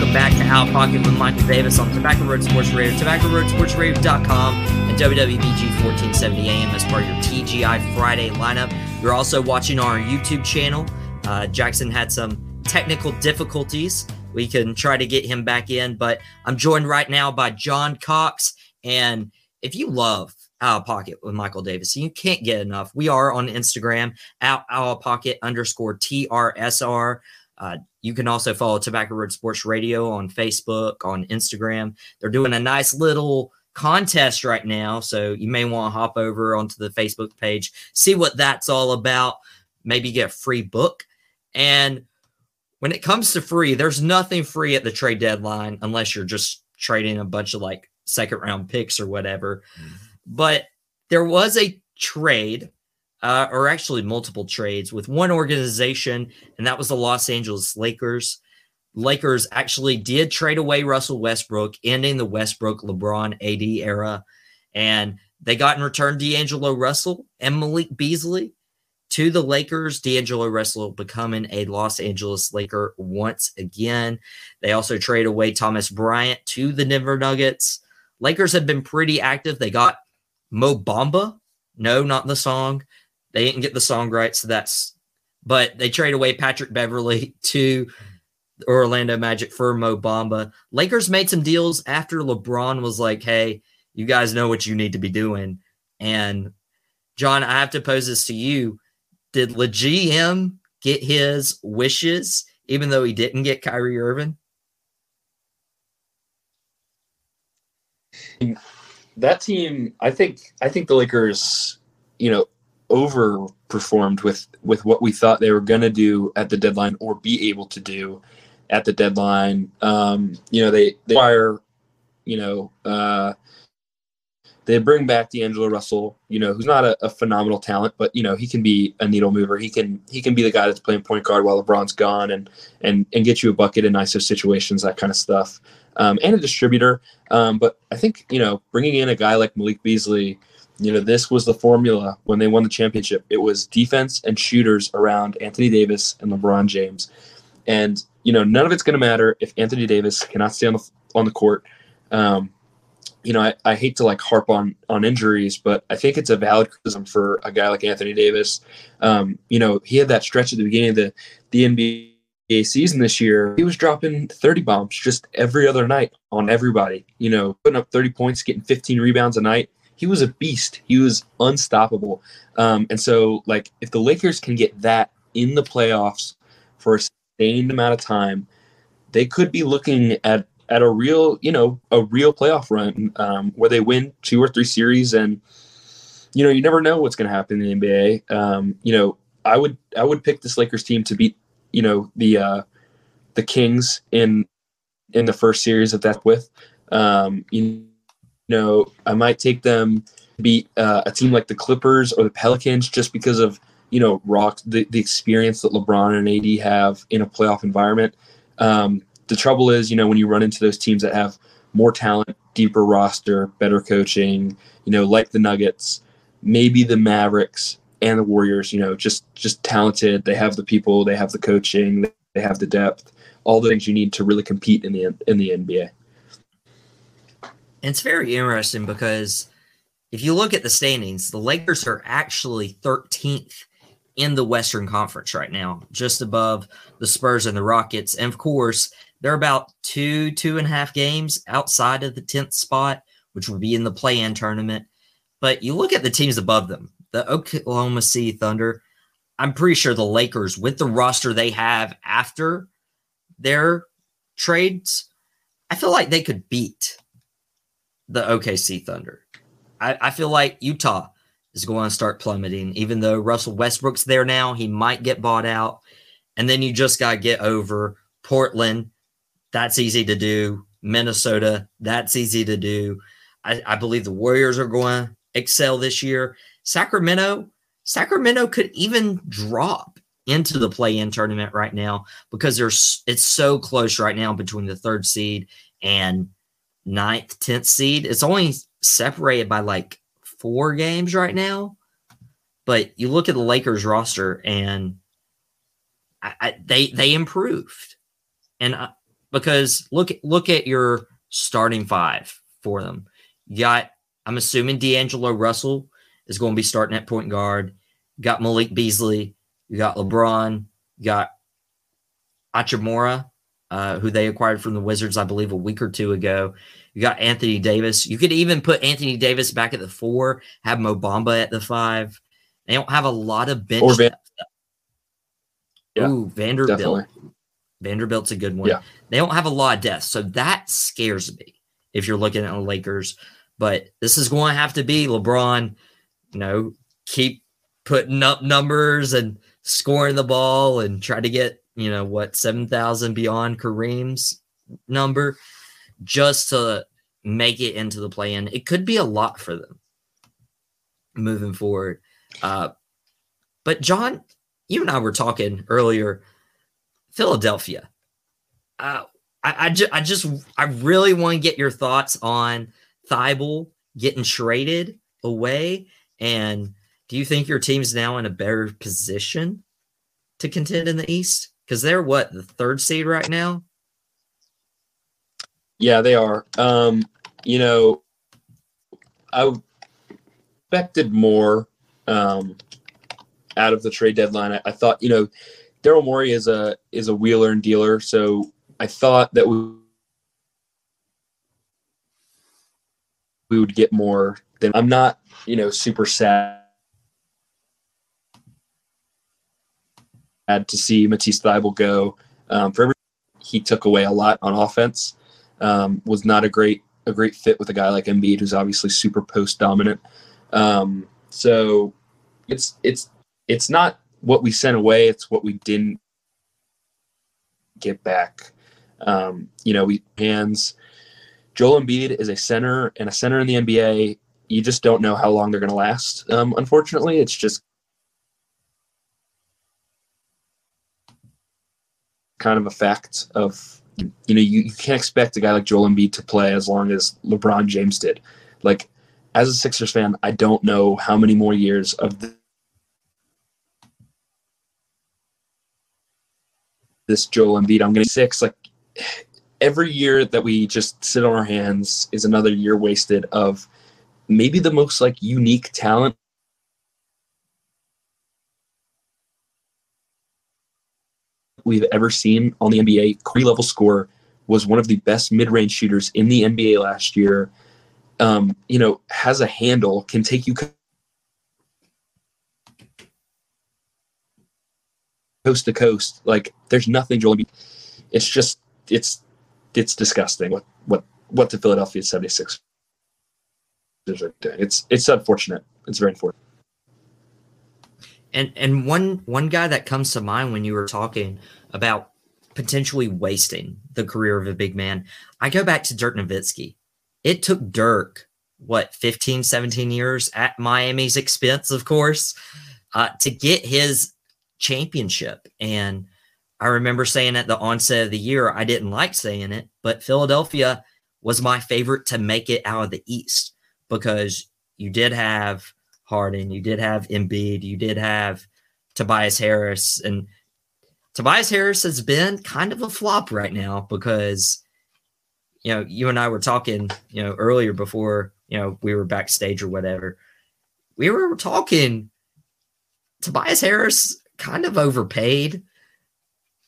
Welcome back to Out Pocket with Michael Davis on Tobacco Road Sports Radio, tobaccoroadsportsradio.com, and WWBG 1470 AM as part of your TGI Friday lineup. You're also watching our YouTube channel. Uh, Jackson had some technical difficulties. We can try to get him back in, but I'm joined right now by John Cox. And if you love Out Pocket with Michael Davis, you can't get enough. We are on Instagram, out, pocket underscore TRSR. Uh, you can also follow Tobacco Road Sports Radio on Facebook, on Instagram. They're doing a nice little contest right now. So you may want to hop over onto the Facebook page, see what that's all about, maybe get a free book. And when it comes to free, there's nothing free at the trade deadline unless you're just trading a bunch of like second round picks or whatever. Mm-hmm. But there was a trade uh, or actually multiple trades with one organization, and that was the Los Angeles Lakers. Lakers actually did trade away Russell Westbrook, ending the Westbrook LeBron AD era. And they got in return D'Angelo Russell and Malik Beasley to the Lakers. D'Angelo Russell becoming a Los Angeles Laker once again. They also trade away Thomas Bryant to the Denver Nuggets. Lakers have been pretty active. They got Mo Bamba. No, not the song. They didn't get the song right, so that's. But they trade away Patrick Beverly to Orlando Magic for Mo Bamba. Lakers made some deals after LeBron was like, "Hey, you guys know what you need to be doing." And John, I have to pose this to you: Did the GM get his wishes, even though he didn't get Kyrie Irving? that team, I think, I think the Lakers, you know, overperformed with with what we thought they were going to do at the deadline or be able to do at the deadline. Um, you know, they they acquire, you know, uh, they bring back D'Angelo Russell. You know, who's not a, a, phenomenal talent, but you know he can be a needle mover. He can he can be the guy that's playing point guard while LeBron's gone and and and get you a bucket in ISO situations, that kind of stuff um, and a distributor. Um, but I think you know bringing in a guy like Malik Beasley, you know this was the formula when they won the championship. It was defense and shooters around Anthony Davis and LeBron James, and you know none of it's going to matter if Anthony Davis cannot stay on the on the court. Um, you know, I, I hate to like harp on on injuries, but I think it's a valid criticism for a guy like Anthony Davis. Um, you know, he had that stretch at the beginning of the the NBA season this year, he was dropping 30 bombs just every other night on everybody, you know, putting up 30 points, getting 15 rebounds a night. He was a beast. He was unstoppable. Um, and so, like, if the Lakers can get that in the playoffs for a sustained amount of time, they could be looking at at a real, you know, a real playoff run um, where they win two or three series, and you know, you never know what's going to happen in the NBA. Um, you know, I would I would pick this Lakers team to beat you know the uh, the Kings in in the first series of that that's with. Um, you know, I might take them beat uh, a team like the Clippers or the Pelicans just because of you know rock the, the experience that LeBron and AD have in a playoff environment. Um, the trouble is, you know, when you run into those teams that have more talent, deeper roster, better coaching, you know, like the Nuggets, maybe the Mavericks, and the Warriors, you know, just just talented. They have the people, they have the coaching, they have the depth, all the things you need to really compete in the in the NBA. It's very interesting because if you look at the standings, the Lakers are actually 13th in the Western Conference right now, just above the Spurs and the Rockets. And of course, they're about two, two and a half games outside of the 10th spot, which would be in the play in tournament. But you look at the teams above them the Oklahoma City Thunder. I'm pretty sure the Lakers, with the roster they have after their trades, I feel like they could beat the OKC Thunder. I, I feel like Utah is going to start plummeting, even though Russell Westbrook's there now. He might get bought out. And then you just got to get over Portland. That's easy to do. Minnesota, that's easy to do. I, I believe the Warriors are going to excel this year. Sacramento, Sacramento could even drop into the play-in tournament right now because there's it's so close right now between the third seed and ninth, tenth seed. It's only separated by like four games right now. But you look at the Lakers roster and I, I, they they improved, and uh, because look look at your starting five for them. You got I'm assuming D'Angelo Russell is going to be starting at point guard. You got Malik Beasley. You got LeBron. You got Hachimura, uh, who they acquired from the Wizards, I believe, a week or two ago. You got Anthony Davis. You could even put Anthony Davis back at the four, have Mo Bamba at the five. They don't have a lot of bench or Van-. Yeah, Ooh, Vanderbilt. Definitely. Vanderbilt's a good one. Yeah. They don't have a lot of depth, so that scares me if you're looking at the Lakers. But this is going to have to be LeBron – you know, keep putting up numbers and scoring the ball and try to get, you know, what, 7,000 beyond Kareem's number just to make it into the play in. It could be a lot for them moving forward. Uh, but, John, you and I were talking earlier, Philadelphia. Uh, I, I, ju- I just, I really want to get your thoughts on Thybulle getting traded away and do you think your team's now in a better position to contend in the East? Because they're what, the third seed right now? Yeah, they are. Um, you know, I expected more um, out of the trade deadline. I, I thought, you know, Daryl Morey is a is a wheeler and dealer, so I thought that we we would get more. Than I'm not, you know, super sad to see Matisse Thybulle go. Um, for every he took away a lot on offense. Um, was not a great a great fit with a guy like Embiid, who's obviously super post dominant. Um, so it's it's it's not what we sent away; it's what we didn't get back. Um, you know, we hands. Joel Embiid is a center, and a center in the NBA, you just don't know how long they're going to last. Um, unfortunately, it's just kind of a fact of you know you, you can't expect a guy like Joel Embiid to play as long as LeBron James did. Like as a Sixers fan, I don't know how many more years of this Joel Embiid. I'm going to six. Like every year that we just sit on our hands is another year wasted of maybe the most like unique talent we've ever seen on the NBA. Curry level score was one of the best mid range shooters in the NBA last year. Um, you know, has a handle, can take you coast to coast. Like there's nothing Joel Embiid. It's just it's it's disgusting what what what the Philadelphia 76 are doing. It's it's unfortunate. It's very unfortunate. And and one one guy that comes to mind when you were talking about potentially wasting the career of a big man, I go back to Dirk Nowitzki. It took Dirk what 15 17 years at Miami's expense of course uh, to get his championship and I remember saying at the onset of the year, I didn't like saying it, but Philadelphia was my favorite to make it out of the East because you did have Harden, you did have Embiid, you did have Tobias Harris, and Tobias Harris has been kind of a flop right now because you know you and I were talking you know earlier before you know we were backstage or whatever. We were talking Tobias Harris kind of overpaid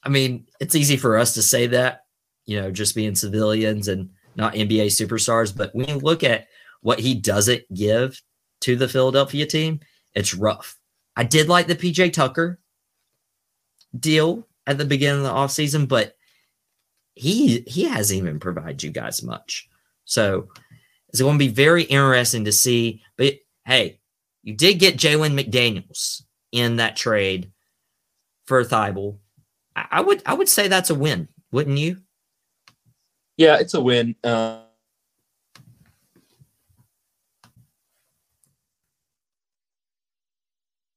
I mean, it's easy for us to say that, you know, just being civilians and not NBA superstars. But when you look at what he doesn't give to the Philadelphia team, it's rough. I did like the PJ Tucker deal at the beginning of the offseason, but he he hasn't even provided you guys much. So it's going to be very interesting to see. But hey, you did get Jalen McDaniels in that trade for Thybulle. I would I would say that's a win, wouldn't you? Yeah, it's a win. Uh,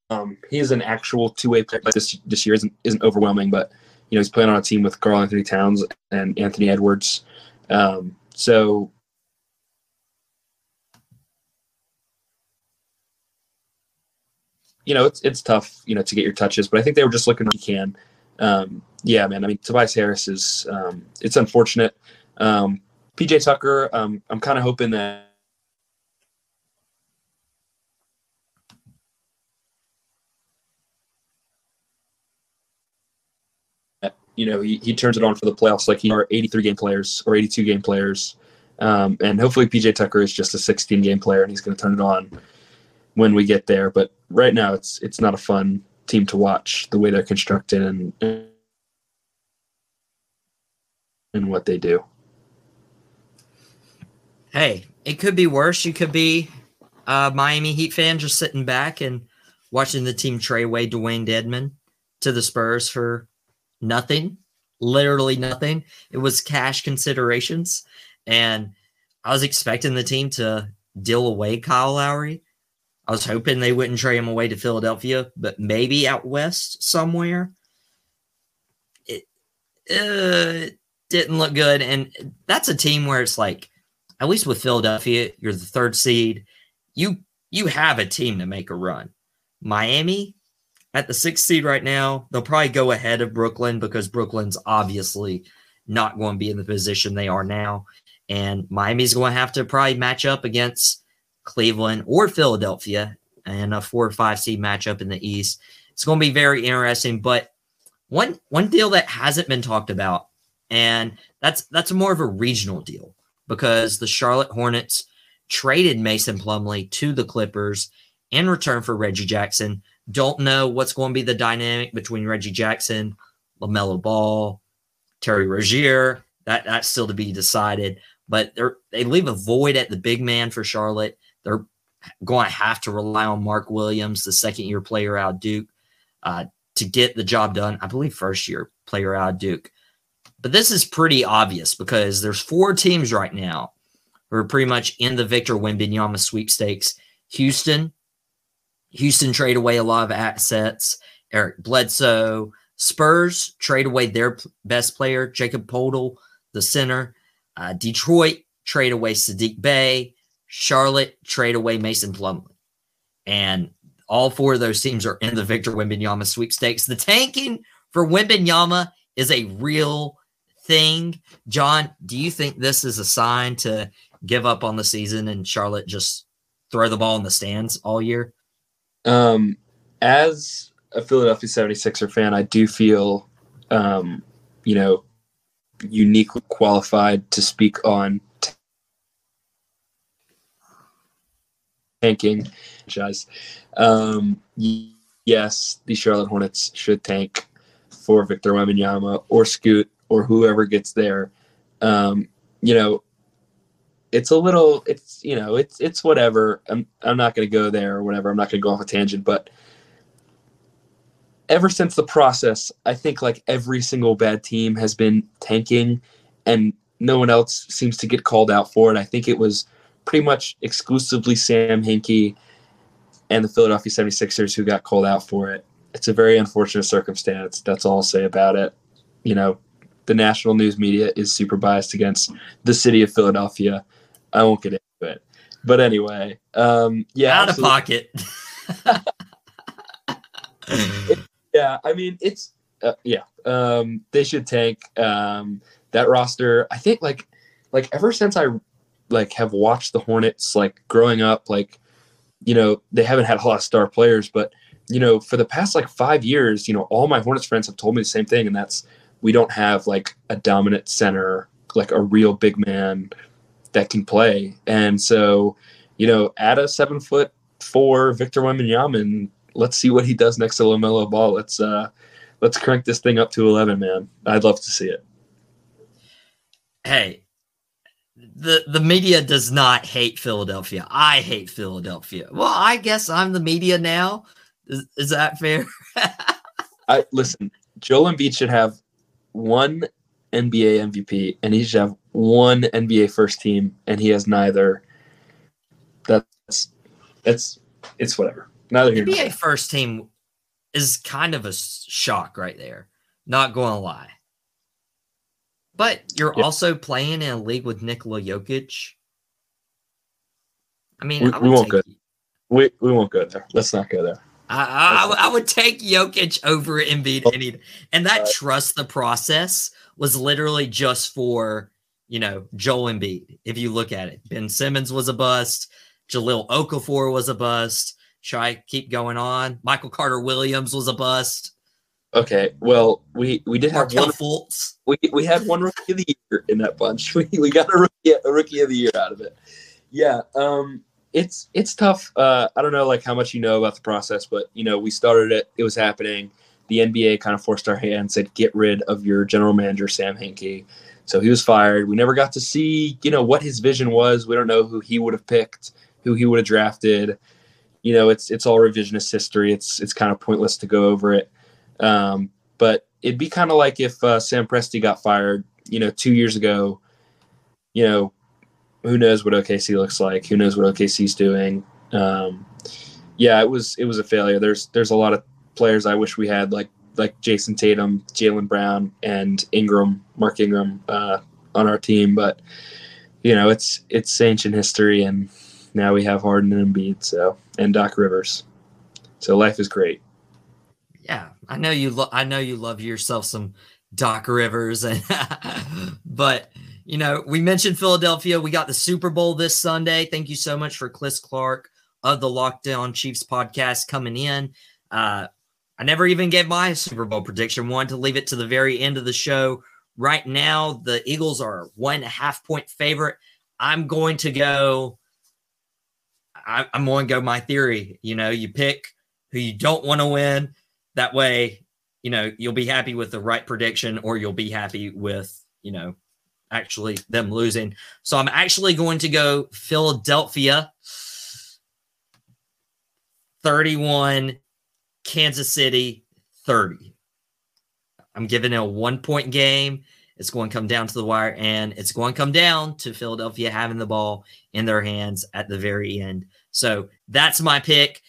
um, he is an actual two way player. This this year isn't isn't overwhelming, but you know he's playing on a team with Karl-Anthony Towns and Anthony Edwards. Um, so you know it's it's tough you know to get your touches, but I think they were just looking you can um, yeah, man. I mean, Tobias Harris is um, it's unfortunate. Um, PJ Tucker, um, I'm kind of hoping that. You know, he, he turns it on for the playoffs like he are 83 game players or 82 game players. Um, and hopefully PJ Tucker is just a 16 game player and he's going to turn it on when we get there. But right now, it's it's not a fun team to watch the way they're constructed and and what they do. Hey, it could be worse. You could be a Miami Heat fan just sitting back and watching the team trade away Dewayne Dedmon to the Spurs for nothing, literally nothing. It was cash considerations, and I was expecting the team to deal away Kyle Lowry I was hoping they wouldn't trade him away to Philadelphia, but maybe out west somewhere. It, uh, didn't look good. And that's a team where it's like, at least with Philadelphia, you're the third seed. You you have a team to make a run. Miami at the sixth seed right now, they'll probably go ahead of Brooklyn because Brooklyn's obviously not going to be in the position they are now. And Miami's going to have to probably match up against Cleveland, or Philadelphia, and a four or five seed matchup in the East. It's going to be very interesting. But one one deal that hasn't been talked about, and that's that's more of a regional deal because the Charlotte Hornets traded Mason Plumlee to the Clippers in return for Reggie Jackson. Don't know what's going to be the dynamic between Reggie Jackson, LaMelo Ball, Terry Rozier. That that's still to be decided. But they they leave a void at the big man for Charlotte. They're going to have to rely on Mark Williams, the second year player out Duke, uh, to get the job done. I believe first year player out Duke. But this is pretty obvious because there's four teams right now who are pretty much in the Victor Wembanyama sweepstakes. Houston, Houston trade away a lot of assets. Eric Bledsoe, Spurs trade away their best player, Jakob Poeltl, the center. Uh, Detroit trade away Saddiq Bey. Charlotte trade away Mason Plumlee. And all four of those teams are in the Victor Wembanyama sweepstakes. The tanking for Wembanyama is a real thing. John, do you think this is a sign to give up on the season and Charlotte just throw the ball in the stands all year? Um, as a Philadelphia 76er fan, I do feel, um, you know, uniquely qualified to speak on tanking. Um, yes, the Charlotte Hornets should tank for Victor Wembanyama or Scoot or whoever gets there. Um, you know, it's a little, it's you know, it's it's whatever. I'm I'm not going to go there or whatever. I'm not going to go off a tangent, but ever since the process, I think like every single bad team has been tanking, and no one else seems to get called out for it. I think it was pretty much exclusively Sam Hinkie and the Philadelphia 76ers who got called out for it. It's a very unfortunate circumstance. That's all I'll say about it. You know, the national news media is super biased against the city of Philadelphia. I won't get into it. But anyway, um, yeah. Out absolutely. of pocket. it, yeah, I mean, it's, uh, yeah, um, they should tank um, that roster. I think like, like ever since I like have watched the Hornets like growing up, like, you know, they haven't had a lot of star players, but you know, for the past like five years, you know, all my Hornets friends have told me the same thing, and that's we don't have like a dominant center, like a real big man that can play. And so, you know, add a seven foot four Victor Wembanyama and let's see what he does next to LaMelo Ball. Let's uh let's crank this thing up to eleven, man. I'd love to see it. Hey, the the media does not hate Philadelphia. I hate Philadelphia. Well, I guess I'm the media now. Is, is that fair? I listen. Joel Embiid should have one NBA MVP, and he should have one NBA first team, and he has neither. That's it's it's whatever. Neither here. NBA first team is kind of a shock right there. Not going to lie. But you're yep. also playing in a league with Nikola Jokic. I mean, we, I we won't go. We, we won't go there. Let's not go there. I, I, I, would take Jokic over Embiid any, and that trust the process was literally just for you know Joel Embiid. If you look at it, Ben Simmons was a bust. Jahlil Okafor was a bust. Should I keep going on? Michael Carter Williams was a bust. Okay, well, we we did have one. Fultz. We we had one rookie of the year in that bunch. We we got a rookie a rookie of the year out of it. Yeah. Um it's it's tough. Uh, I don't know like how much you know about the process, but you know we started it. It was happening. The NBA kind of forced our hand, and said get rid of your general manager Sam Hinkie. So he was fired. We never got to see you know what his vision was. We don't know who he would have picked, who he would have drafted. You know, it's it's all revisionist history. It's it's kind of pointless to go over it. Um, but it'd be kind of like if uh, Sam Presti got fired, you know, two years ago. You know, who knows what OKC looks like? Who knows what OKC's doing? Um, yeah, it was it was a failure. There's there's a lot of players I wish we had like like Jayson Tatum, Jaylen Brown, and Ingram, Mark Ingram uh, on our team, but you know it's it's ancient history, and now we have Harden and Embiid, so and Doc Rivers. So life is great. Yeah, I know you. Lo- I know you love yourself some Doc Rivers, and but you know, we mentioned Philadelphia. We got the Super Bowl this Sunday. Thank you so much for Chris Clark of the Lockdown Chiefs podcast coming in. Uh, I never even gave my Super Bowl prediction. Wanted to leave it to the very end of the show. Right now, the Eagles are one and a half point favorite. I'm going to go. I, I'm going to go my theory. You know, you pick who you don't want to win. That way, you know, you'll be happy with the right prediction, or you'll be happy with, you know, actually them losing. So I'm actually going to go Philadelphia 31, Kansas City 30. I'm giving it a one point game. It's going to come down to the wire, and it's going to come down to Philadelphia having the ball in their hands at the very end. So that's my pick.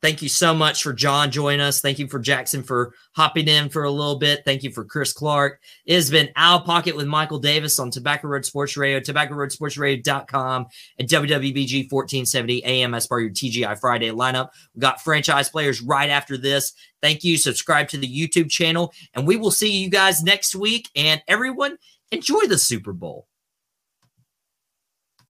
Thank you so much for John joining us. Thank you for Jackson for hopping in for a little bit. Thank you for Chris Clark. It has been Out Pocket with Michael Davis on Tobacco Road Sports Radio, tobaccoroadsportsradio.com, and WWBG 1470 AM as part of your TGI Friday lineup. We got franchise players right after this. Thank you. Subscribe to the YouTube channel, and we will see you guys next week. And everyone, enjoy the Super Bowl.